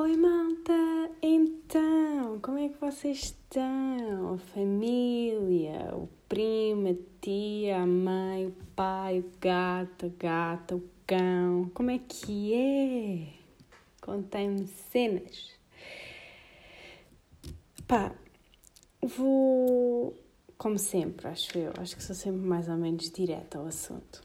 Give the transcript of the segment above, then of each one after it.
Oi, malta! Então, como é que vocês estão? A família, o primo, a tia, a mãe, o pai, o gato, a gata, o cão. Como é que é? Contem-me cenas. Pá, vou, como sempre, acho eu, acho que sou sempre mais ou menos direta ao assunto.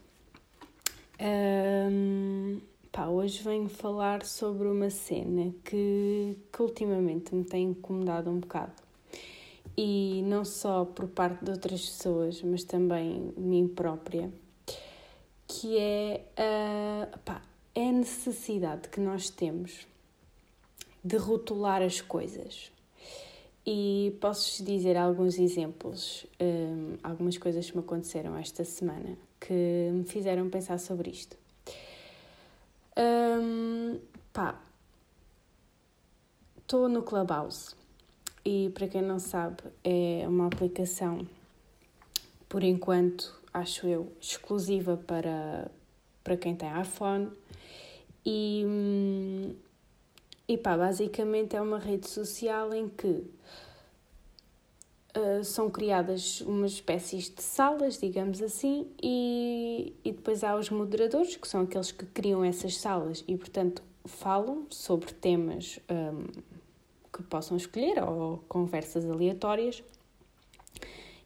Um, Pá, hoje venho falar sobre uma cena que, que ultimamente me tem incomodado um bocado. E não só por parte de outras pessoas, mas também mim própria, que é a, pá, é a necessidade que nós temos de rotular as coisas. E posso dizer alguns exemplos, um, algumas coisas que me aconteceram esta semana que me fizeram pensar sobre isto. Um, pá, estou no Clubhouse. E para quem não sabe é uma aplicação, por enquanto, acho eu, exclusiva para, para quem tem iPhone. E, e pá, basicamente é uma rede social em que Uh, são criadas umas espécies de salas, digamos assim, e, e depois há os moderadores, que são aqueles que criam essas salas e, portanto, falam sobre temas um, que possam escolher ou conversas aleatórias.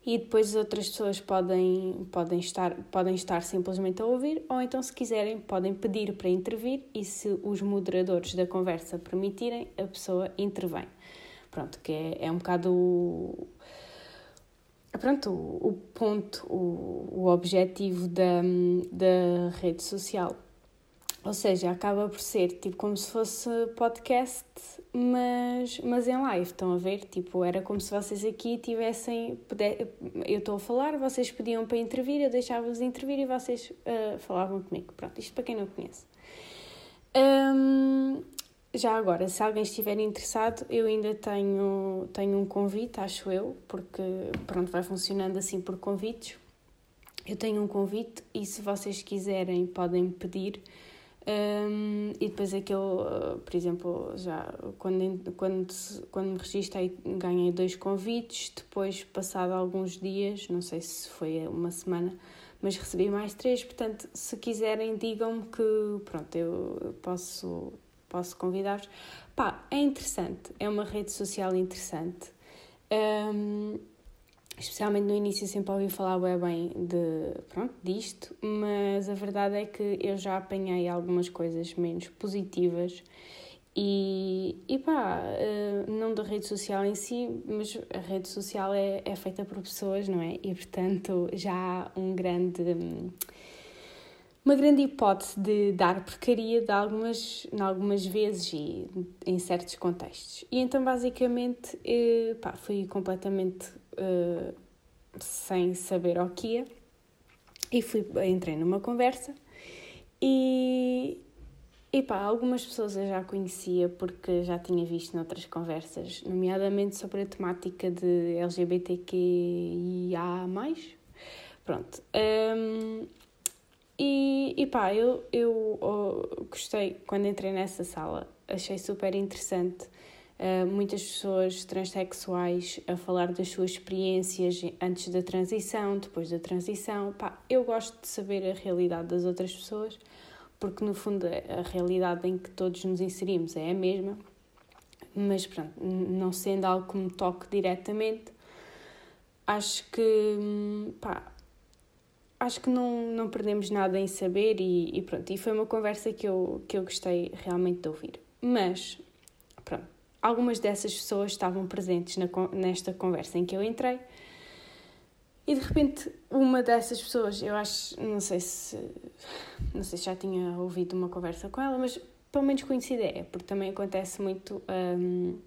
E depois outras pessoas podem, podem, estar, podem estar simplesmente a ouvir, ou então, se quiserem, podem pedir para intervir, e se os moderadores da conversa permitirem, a pessoa intervém. Pronto, que é, é um bocado pronto, o, o ponto, o, o objetivo da, da rede social. Ou seja, acaba por ser tipo como se fosse podcast, mas, mas em live, estão a ver? Tipo, era como se vocês aqui tivessem. Puder, eu estou a falar, vocês pediam para intervir, eu deixava-vos intervir e vocês uh, falavam comigo. Pronto, isto para quem não conhece. Um, já agora, se alguém estiver interessado, eu ainda tenho, tenho um convite, acho eu, porque pronto, vai funcionando assim por convites. Eu tenho um convite e se vocês quiserem podem pedir. Um, e depois aquele, uh, por exemplo, já quando, quando, quando me registrei ganhei dois convites, depois passado alguns dias, não sei se foi uma semana, mas recebi mais três, portanto se quiserem digam-me que pronto, eu posso posso convidar-vos. Pá, é interessante, é uma rede social interessante. Um, especialmente no início sempre ouvi falar bem de, pronto, disto, mas a verdade é que eu já apanhei algumas coisas menos positivas e, e pá, uh, não da rede social em si, mas a rede social é, é feita por pessoas, não é? E portanto já há um grande... Um, uma grande hipótese de dar porcaria de algumas, em algumas vezes e em certos contextos. E então, basicamente, eh, pá, fui completamente uh, sem saber o que ia e fui, entrei numa conversa e, e pá, algumas pessoas eu já conhecia porque já tinha visto noutras conversas, nomeadamente sobre a temática de LGBTQIA+. Pronto. Um, e, e pá, eu, eu oh, gostei quando entrei nessa sala, achei super interessante. Uh, muitas pessoas transexuais a falar das suas experiências antes da transição, depois da transição. Pá, eu gosto de saber a realidade das outras pessoas, porque no fundo a realidade em que todos nos inserimos é a mesma, mas pronto, não sendo algo que me toque diretamente, acho que hum, pá, acho que não, não perdemos nada em saber e, e, pronto, e foi uma conversa que eu, que eu gostei realmente de ouvir. Mas, pronto, algumas dessas pessoas estavam presentes na, nesta conversa em que eu entrei e de repente uma dessas pessoas, eu acho, não sei se, não sei se já tinha ouvido uma conversa com ela, mas pelo menos conhecida é, porque também acontece muito, um,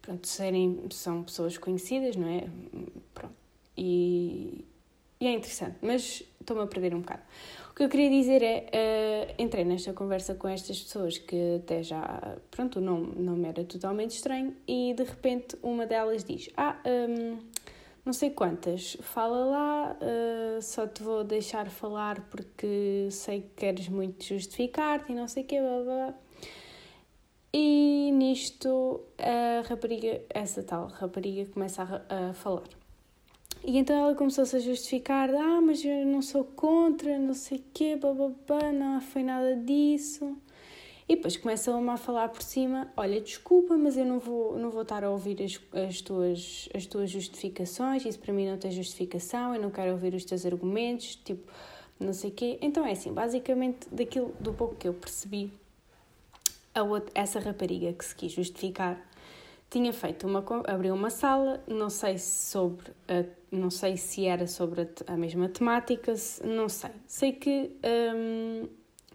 pronto, serem, são pessoas conhecidas, não é? Pronto, e e é interessante, mas estou-me a perder um bocado. O que eu queria dizer é, uh, entrei nesta conversa com estas pessoas que até já, pronto, o nome não me era totalmente estranho e de repente uma delas diz, ah, um, não sei quantas, fala lá, uh, só te vou deixar falar porque sei que queres muito justificar-te e não sei o quê, blá, blá. E nisto a rapariga, essa tal rapariga, começa a, a falar. E então ela começou-se a justificar: ah, mas eu não sou contra, não sei o quê, bababá, não foi nada disso. E depois começam a falar por cima: olha, desculpa, mas eu não vou, não vou estar a ouvir as, as, tuas, as tuas justificações, isso para mim não tem justificação, eu não quero ouvir os teus argumentos, tipo, não sei o quê. Então é assim, basicamente, daquilo do pouco que eu percebi, a outra, essa rapariga que se quis justificar tinha feito uma abriu uma sala não sei sobre a, não sei se era sobre a, a mesma temática não sei sei que hum,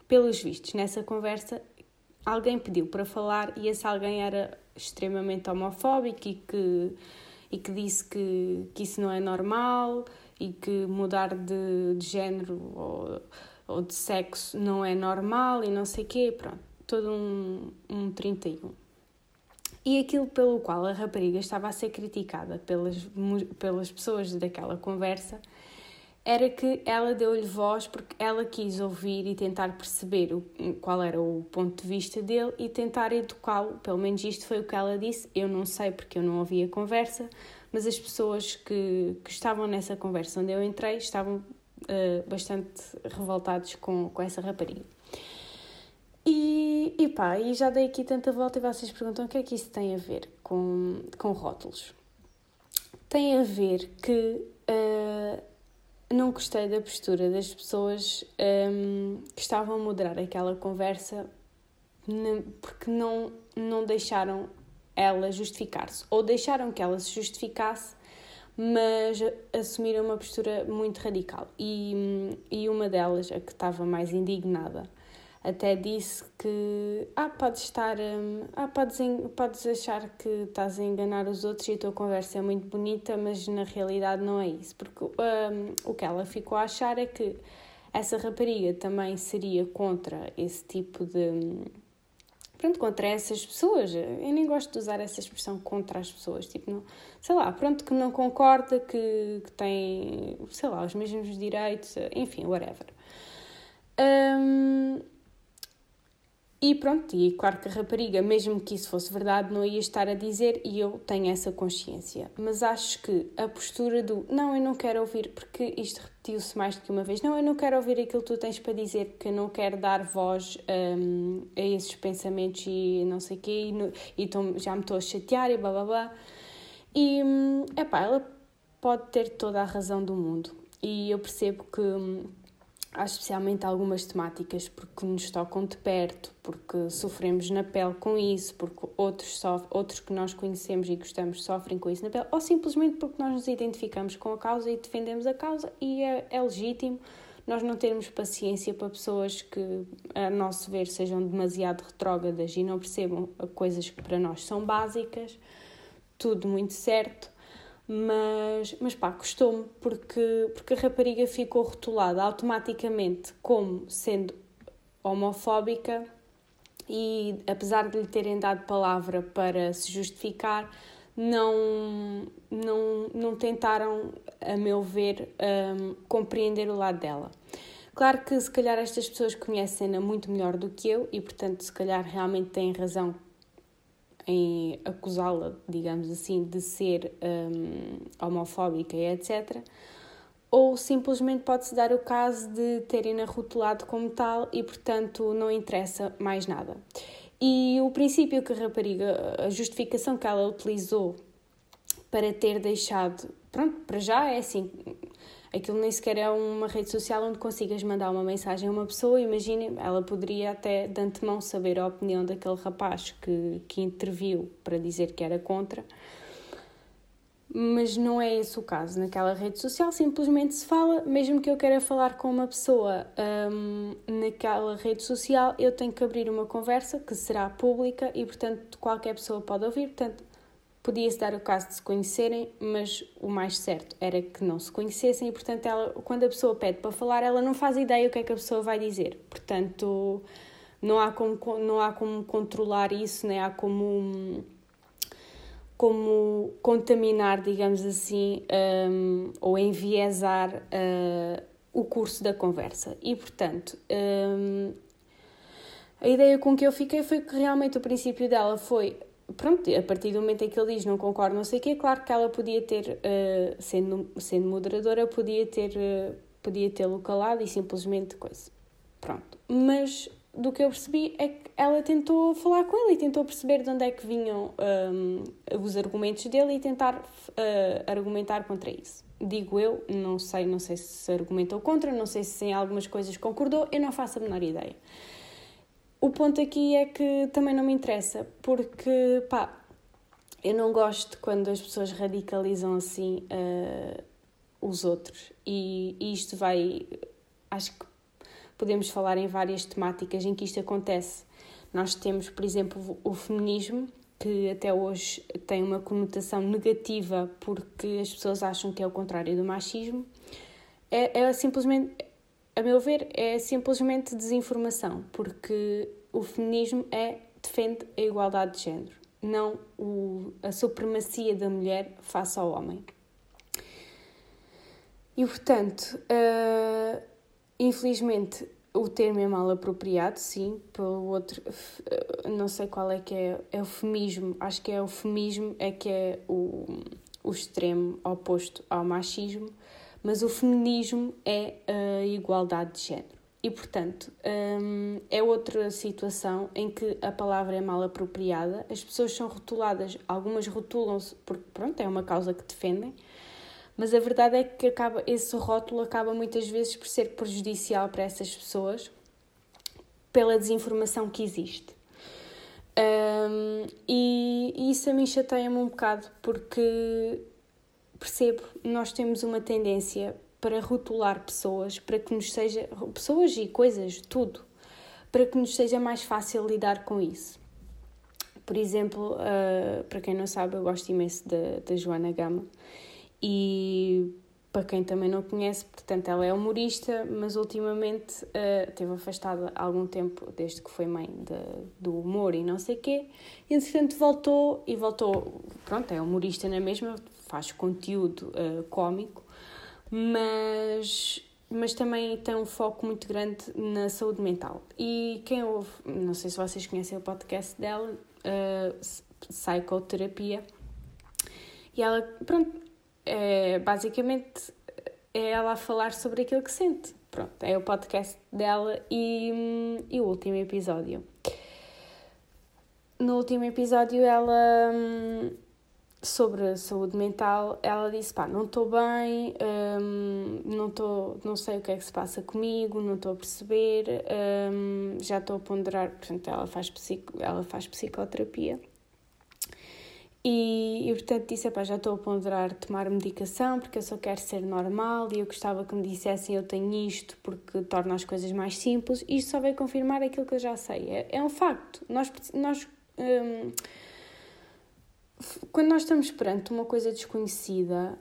pelos vistos nessa conversa alguém pediu para falar e esse alguém era extremamente homofóbico e que, e que disse que, que isso não é normal e que mudar de, de género ou, ou de sexo não é normal e não sei quê, pronto, todo um, um 31. E aquilo pelo qual a rapariga estava a ser criticada pelas, pelas pessoas daquela conversa era que ela deu-lhe voz porque ela quis ouvir e tentar perceber o, qual era o ponto de vista dele e tentar educá-lo. Pelo menos isto foi o que ela disse. Eu não sei porque eu não ouvi a conversa, mas as pessoas que, que estavam nessa conversa onde eu entrei estavam uh, bastante revoltados com, com essa rapariga. E, pá, e já dei aqui tanta volta e vocês perguntam o que é que isso tem a ver com, com rótulos. Tem a ver que uh, não gostei da postura das pessoas um, que estavam a moderar aquela conversa porque não, não deixaram ela justificar-se. Ou deixaram que ela se justificasse, mas assumiram uma postura muito radical. E, e uma delas, a que estava mais indignada, até disse que ah, podes estar hum, ah, podes, podes achar que estás a enganar os outros e a tua conversa é muito bonita, mas na realidade não é isso, porque um, o que ela ficou a achar é que essa rapariga também seria contra esse tipo de pronto, contra essas pessoas. Eu nem gosto de usar essa expressão contra as pessoas, tipo, não, sei lá, pronto, que não concorda, que, que tem, sei lá, os mesmos direitos, enfim, whatever. Um, e pronto, e claro que a rapariga, mesmo que isso fosse verdade, não ia estar a dizer e eu tenho essa consciência. Mas acho que a postura do não, eu não quero ouvir, porque isto repetiu-se mais do que uma vez, não, eu não quero ouvir aquilo que tu tens para dizer, que eu não quero dar voz um, a esses pensamentos e não sei o quê, e, no, e tô, já me estou a chatear e blá blá blá. E, é hum, pá, ela pode ter toda a razão do mundo. E eu percebo que hum, especialmente algumas temáticas porque nos tocam de perto, porque sofremos na pele com isso, porque outros, sofrem, outros que nós conhecemos e gostamos sofrem com isso na pele, ou simplesmente porque nós nos identificamos com a causa e defendemos a causa e é, é legítimo nós não termos paciência para pessoas que, a nosso ver, sejam demasiado retrógradas e não percebam coisas que para nós são básicas, tudo muito certo mas, mas pá, custou-me porque, porque a rapariga ficou rotulada automaticamente como sendo homofóbica e apesar de lhe terem dado palavra para se justificar, não, não, não tentaram, a meu ver, um, compreender o lado dela. Claro que se calhar estas pessoas conhecem-na muito melhor do que eu e, portanto, se calhar realmente têm razão em acusá-la, digamos assim, de ser um, homofóbica e etc. Ou simplesmente pode-se dar o caso de terem-na rotulado como tal e, portanto, não interessa mais nada. E o princípio que a rapariga, a justificação que ela utilizou para ter deixado, pronto, para já é assim, aquilo nem sequer é uma rede social onde consigas mandar uma mensagem a uma pessoa. Imagine, ela poderia até de antemão saber a opinião daquele rapaz que, que interviu para dizer que era contra. Mas não é esse o caso. Naquela rede social simplesmente se fala, mesmo que eu queira falar com uma pessoa hum, naquela rede social, eu tenho que abrir uma conversa que será pública e, portanto, qualquer pessoa pode ouvir. Portanto, Podia-se dar o caso de se conhecerem, mas o mais certo era que não se conhecessem e, portanto, ela, quando a pessoa pede para falar, ela não faz ideia o que é que a pessoa vai dizer. Portanto, não há como, não há como controlar isso, nem há como, como contaminar, digamos assim, um, ou enviesar uh, o curso da conversa. E, portanto, um, a ideia com que eu fiquei foi que realmente o princípio dela foi pronto, a partir do momento em que ele diz não concordo, não sei o quê, claro que ela podia ter, uh, sendo, sendo moderadora, podia ter, uh, podia tê-lo calado e simplesmente coisa. Pronto. Mas do que eu percebi é que ela tentou falar com ele e tentou perceber de onde é que vinham um, os argumentos dele e tentar uh, argumentar contra isso. Digo eu, não sei, não sei se argumentou contra, não sei se em algumas coisas concordou, eu não faço a menor ideia. O ponto aqui é que também não me interessa, porque, pá, eu não gosto quando as pessoas radicalizam assim uh, os outros. E, e isto vai. Acho que podemos falar em várias temáticas em que isto acontece. Nós temos, por exemplo, o feminismo, que até hoje tem uma conotação negativa porque as pessoas acham que é o contrário do machismo. É, é simplesmente a meu ver, é simplesmente desinformação, porque o feminismo é, defende a igualdade de género, não o, a supremacia da mulher face ao homem. E, portanto, uh, infelizmente, o termo é mal apropriado, sim, pelo outro, uh, não sei qual é que é, é o feminismo, acho que é o feminismo, é que é o, o extremo oposto ao machismo, mas o feminismo é a igualdade de género. E, portanto, hum, é outra situação em que a palavra é mal apropriada, as pessoas são rotuladas, algumas rotulam-se porque, pronto, é uma causa que defendem, mas a verdade é que acaba, esse rótulo acaba muitas vezes por ser prejudicial para essas pessoas pela desinformação que existe. Um, e, e isso a mim chateia-me um bocado porque percebo, nós temos uma tendência para rotular pessoas, para que nos seja. pessoas e coisas, tudo, para que nos seja mais fácil lidar com isso. Por exemplo, uh, para quem não sabe, eu gosto imenso da, Joana Gama e para quem também não conhece, portanto, ela é humorista, mas ultimamente uh, teve afastada há algum tempo, desde que foi mãe de, do humor e não sei quê, e entretanto voltou, e voltou, pronto, é humorista na mesma, faz conteúdo uh, cómico, mas, mas também tem um foco muito grande na saúde mental. E quem ouve, não sei se vocês conhecem o podcast dela, uh, Psicoterapia, e ela, pronto, é, basicamente é ela a falar sobre aquilo que sente. Pronto, é o podcast dela e, e o último episódio. No último episódio ela hum, sobre a saúde mental, ela disse, pá, não estou bem, hum, não, tô, não sei o que é que se passa comigo, não estou a perceber, hum, já estou a ponderar, portanto, ela faz, psico, ela faz psicoterapia. E, e portanto disse, pá, já estou a ponderar tomar medicação porque eu só quero ser normal e eu gostava que me dissessem eu tenho isto porque torna as coisas mais simples. Isto só veio confirmar aquilo que eu já sei. É, é um facto. Nós, nós hum, quando nós estamos perante uma coisa desconhecida,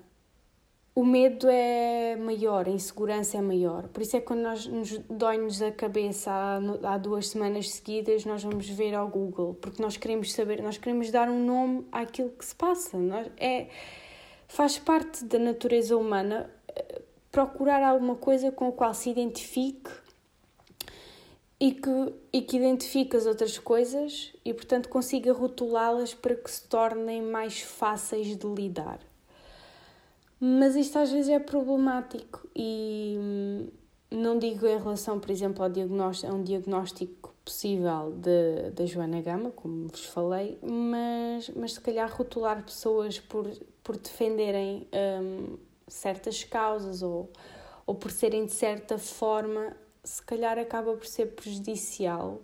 o medo é maior, a insegurança é maior. Por isso é que quando nós nos dói-nos a cabeça há, há, duas semanas seguidas, nós vamos ver ao Google, porque nós queremos saber, nós queremos dar um nome àquilo que se passa. Nós, é, faz parte da natureza humana eh, procurar alguma coisa com a qual se identifique e que, e que identifique as outras coisas e, portanto, consiga rotulá-las para que se tornem mais fáceis de lidar. Mas isto às vezes é problemático e hum, não digo em relação, por exemplo, ao diagnóstico, a um diagnóstico possível da Joana Gama, como vos falei, mas, mas se calhar rotular pessoas por, por defenderem hum, certas causas ou, ou por serem de certa forma se calhar acaba por ser prejudicial,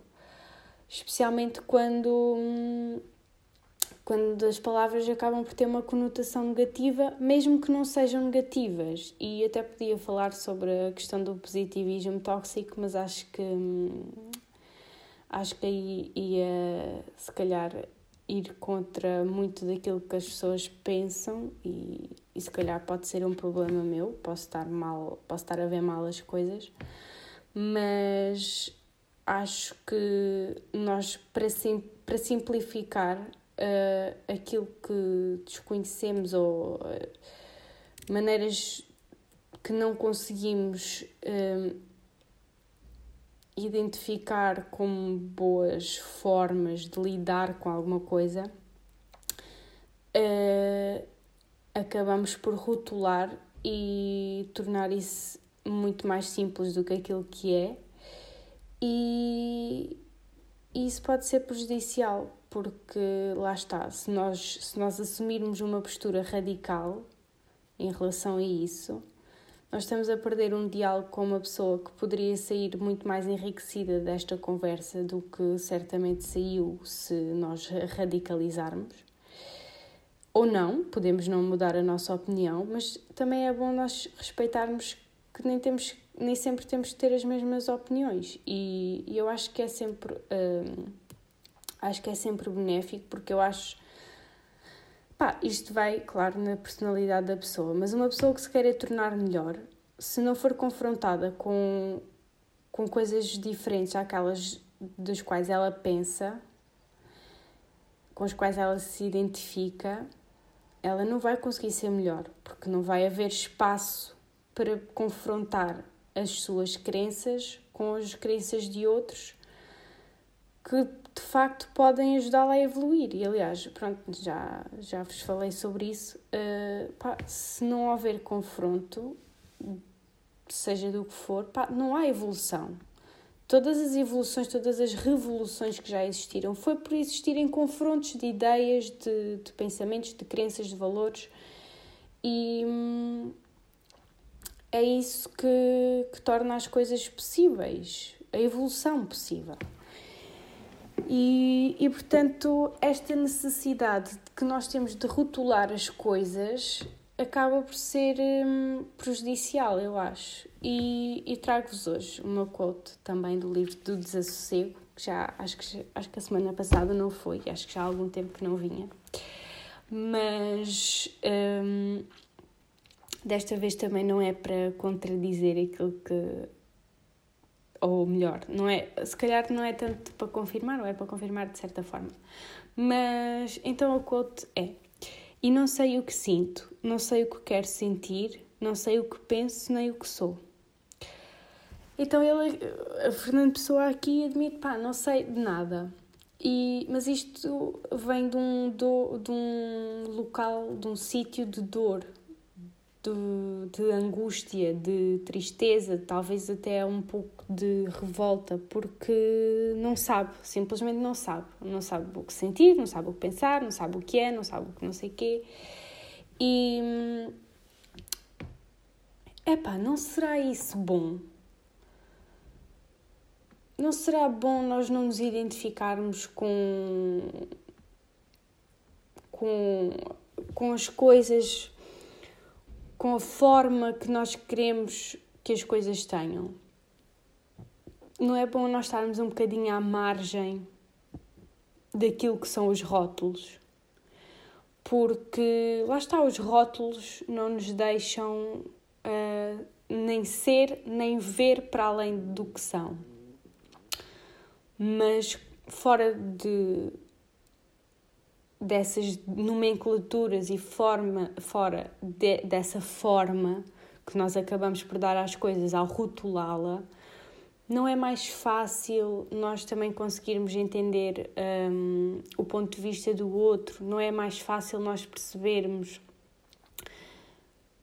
especialmente quando, quando as palavras acabam por ter uma conotação negativa, mesmo que não sejam negativas. E até podia falar sobre a questão do positivismo tóxico, mas acho que acho que aí ia se calhar ir contra muito daquilo que as pessoas pensam e, e se calhar pode ser um problema meu, posso estar mal, posso estar a ver mal as coisas mas acho que nós, para, sim, para simplificar uh, aquilo que desconhecemos ou uh, maneiras que não conseguimos uh, identificar como boas formas de lidar com alguma coisa, acabamos por rotular e tornar isso muito mais simples do que aquilo que é, e isso pode ser prejudicial, porque lá está, se nós, se nós assumirmos uma postura radical em relação a isso, nós estamos a perder um diálogo com uma pessoa que poderia sair muito mais enriquecida desta conversa do que certamente saiu se nós radicalizarmos. Ou não, podemos não mudar a nossa opinião, mas também é bom nós respeitarmos que nem, temos, nem sempre temos de ter as mesmas opiniões. E, e eu acho que é sempre. Hum, acho que é sempre benéfico porque eu acho Pá, isto vai, claro, na personalidade da pessoa, mas uma pessoa que se queira tornar melhor, se não for confrontada com, com coisas diferentes àquelas das quais ela pensa, com as quais ela se identifica, ela não vai conseguir ser melhor, porque não vai haver espaço para confrontar as suas crenças com as crenças de outros que de facto podem ajudá-la a evoluir. E aliás, pronto, já, já vos falei sobre isso. Uh, pá, se não houver confronto, seja do que for, pá, não há evolução. Todas as evoluções, todas as revoluções que já existiram foi por existirem confrontos de ideias, de, de pensamentos, de crenças, de valores. E hum, é isso que, que torna as coisas possíveis, a evolução possível. E, e portanto, esta necessidade que nós temos de rotular as coisas acaba por ser hum, prejudicial, eu acho. E, e trago-vos hoje uma quote também do livro do Desassossego, que já acho que, acho que a semana passada não foi, acho que já há algum tempo que não vinha. Mas hum, desta vez também não é para contradizer aquilo que ou melhor, não é, se calhar não é tanto para confirmar, ou é para confirmar de certa forma. Mas então a quote é: E não sei o que sinto, não sei o que quero sentir, não sei o que penso, nem o que sou. Então ele, a Fernando Pessoa aqui admite, pá, não sei de nada. E, mas isto vem de um, do, de um local, de um sítio de dor, de, de angústia, de tristeza, talvez até um pouco de revolta, porque não sabe, simplesmente não sabe. Não sabe o que sentir, não sabe o que pensar, não sabe o que é, não sabe o que não sei quê. E. Epá, não será isso bom? Não será bom nós não nos identificarmos com. com, com as coisas com a forma que nós queremos que as coisas tenham. Não é bom nós estarmos um bocadinho à margem daquilo que são os rótulos, porque lá está, os rótulos não nos deixam uh, nem ser nem ver para além do que são. Mas fora de dessas nomenclaturas e forma fora de, dessa forma que nós acabamos por dar às coisas ao rotulá-la, não é mais fácil nós também conseguirmos entender um, o ponto de vista do outro, não é mais fácil nós percebermos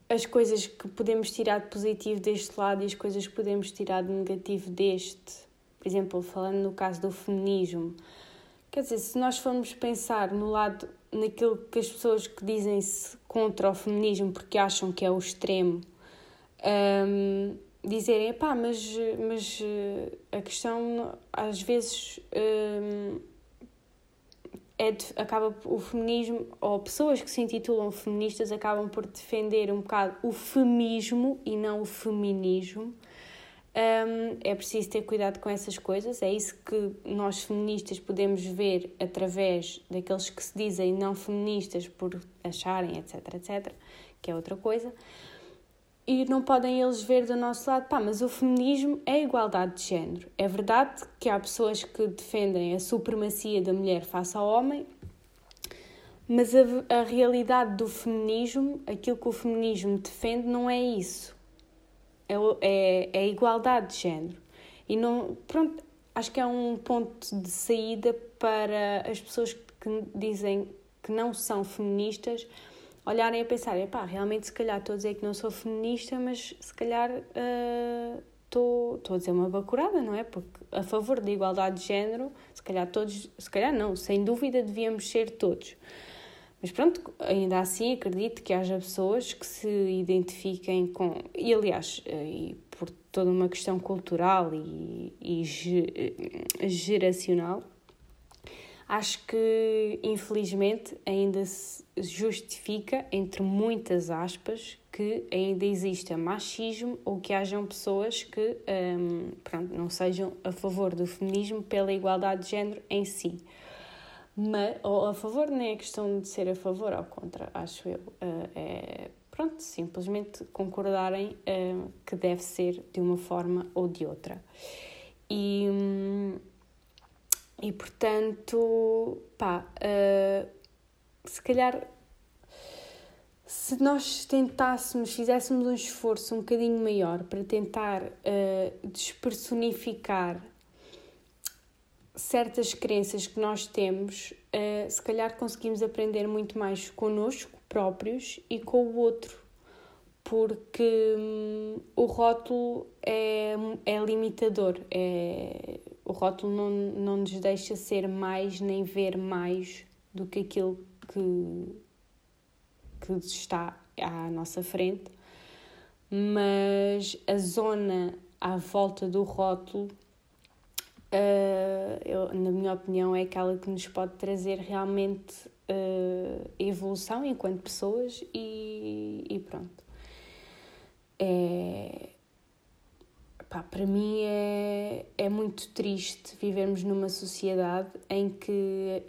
as coisas que podemos tirar de positivo deste lado e as coisas que podemos tirar de negativo deste. Por exemplo, falando no caso do feminismo, Quer dizer, se nós formos pensar no lado, naquilo que as pessoas que dizem-se contra o feminismo porque acham que é o extremo, um, dizerem, pá, mas, mas eh, a questão às vezes um, é de, acaba o feminismo, ou pessoas que se intitulam feministas acabam por defender um bocado o feminismo e não o feminismo. Um, é preciso ter cuidado com essas coisas, é isso que nós feministas podemos ver através daqueles que se dizem não feministas por acharem, etc, etc, que é outra coisa. E não podem eles ver do nosso lado, pá, mas o feminismo é igualdade de género. É verdade que há pessoas que defendem a supremacia da mulher face ao homem, mas a, a realidade do feminismo, aquilo que o feminismo defende, não é isso é, é, é a igualdade de género. E não, pronto, acho que é um ponto de saída para as pessoas que dizem que não são feministas olharem a pensar, pá, realmente se calhar estou a dizer que não sou feminista, mas se calhar estou, uh, a dizer uma bacurada, não é? Porque a favor da igualdade de género, se calhar todos, se calhar não, sem dúvida devíamos ser todos. Mas pronto, ainda assim acredito que haja pessoas que se identifiquem com. E aliás, eh, e por toda uma questão cultural e, e eh, geracional, acho que infelizmente ainda se justifica, entre muitas aspas, que ainda exista machismo ou que hajam pessoas que um, ehm, pronto, não sejam a favor do feminismo pela igualdade de género em si. Mas, ou a favor, nem é questão de ser a favor ou contra, acho eu. Uh, é, pronto, simplesmente concordarem uh, que deve ser de uma forma ou de outra. E, e portanto, pá, uh, se calhar se nós tentássemos, fizéssemos um esforço um bocadinho maior para tentar uh, despersonificar certas crenças que nós temos, uh, se calhar conseguimos aprender muito mais connosco próprios e com o outro, porque hum, o rótulo é, é limitador, é, o rótulo não, não nos deixa ser mais nem ver mais do que aquilo que, que está à nossa frente, mas a zona à volta do rótulo uh, eu, na minha opinião, é aquela que nos pode trazer realmente uh, evolução enquanto pessoas e, e pronto. É, pá, para mim é, é muito triste vivermos numa sociedade em que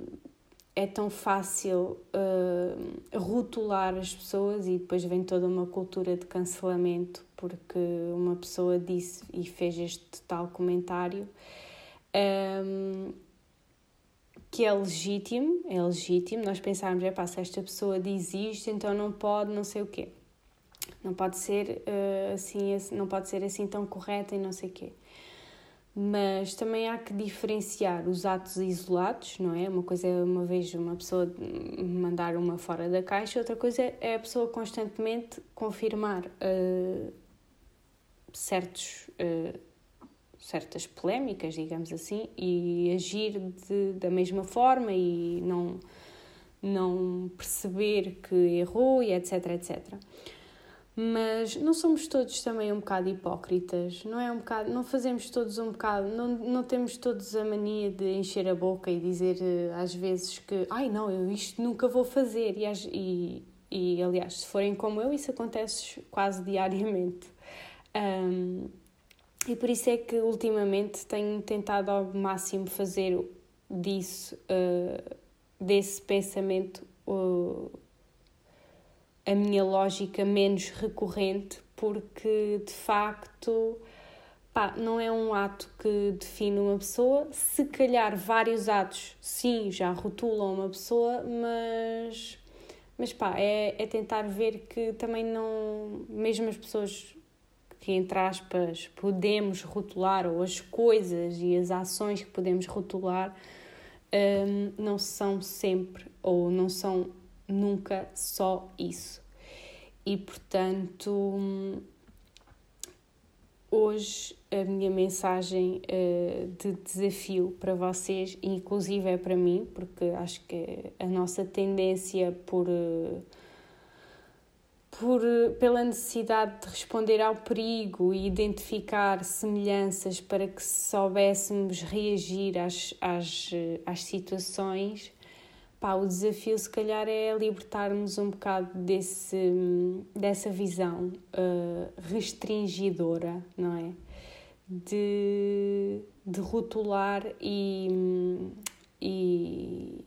é tão fácil uh, rotular as pessoas e depois vem toda uma cultura de cancelamento porque uma pessoa disse e fez este tal comentário um, que é legítimo, é legítimo nós pensarmos, é pá, se esta pessoa diz isto, então não pode não sei o quê. Não pode ser uh, assim, não pode ser assim tão correta e não sei o quê. Mas também há que diferenciar os atos isolados, não é? Uma coisa é uma vez uma pessoa mandar uma fora da caixa, outra coisa é a pessoa constantemente confirmar uh, certos uh, certas polémicas, digamos assim, e agir de, da mesma forma e não, não perceber que errou e etc, etc. Mas não somos todos também um bocado hipócritas, não é um bocado, não fazemos todos um bocado, não, não temos todos a mania de encher a boca e dizer eh, às vezes que, ai não, eu isto nunca vou fazer e, e, e aliás, se forem como eu, isso acontece quase diariamente. Um, e por isso é que ultimamente tenho tentado ao máximo fazer disso, uh, desse pensamento, uh, a minha lógica menos recorrente, porque de facto pá, não é um ato que define uma pessoa. Se calhar vários atos, sim, já rotulam uma pessoa, mas, mas pá, é, é tentar ver que também não, mesmo as pessoas que, entre aspas, podemos rotular, ou as coisas e as ações que podemos rotular, um, não são sempre ou não são nunca só isso. E portanto, hoje a minha mensagem uh, de desafio para vocês, inclusive é para mim, porque acho que a nossa tendência por. Uh, por, pela necessidade de responder ao perigo e identificar semelhanças para que soubéssemos reagir às, às, às situações, pá, o desafio se calhar é libertarmos um bocado desse, dessa visão uh, restringidora, não é? De, de rotular e, e,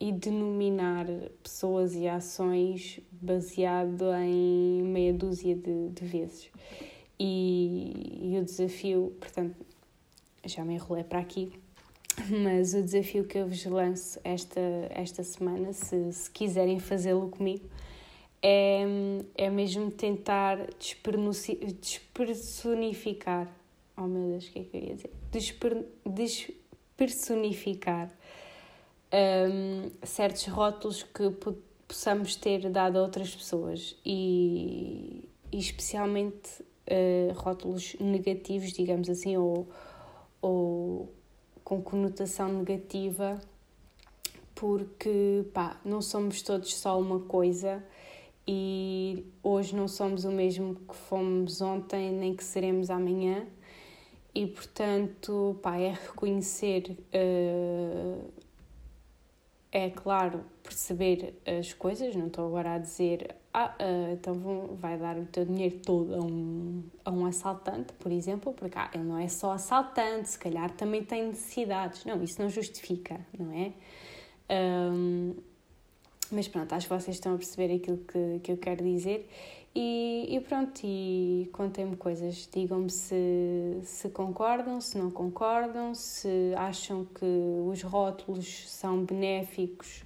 e denominar pessoas e ações baseado em meia dúzia de, de vezes. E, e o desafio, portanto, já me enrolei para aqui, mas o desafio que eu vos lanço esta, esta semana, se, se quiserem fazê-lo comigo, é, é mesmo tentar despersonificar, oh meu Deus, o que é que eu ia dizer? Desper, despersonificar um, certos rótulos que possamos ter dado a outras pessoas e, e especialmente uh, rótulos negativos, digamos assim, ou, ou com conotação negativa, porque pá, não somos todos só uma coisa e hoje não somos o mesmo que fomos ontem, nem que seremos amanhã. E portanto, pá, é reconhecer uh, é claro perceber as coisas, não estou agora a dizer, ah, uh, então vão, vai dar o teu dinheiro todo a um, a um assaltante, por exemplo, porque ah, ele não é só assaltante, se calhar também tem necessidades. Não, isso não justifica, não é? Um, mas pronto, acho que vocês estão a perceber aquilo que, que eu quero dizer. E, e pronto, e contem-me coisas, digam-me se, se concordam, se não concordam, se acham que os rótulos são benéficos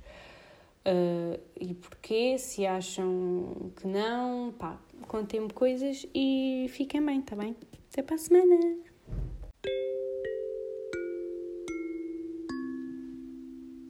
uh, e porquê, se acham que não, pá, contem-me coisas e fiquem bem, tá bem? Até para a semana!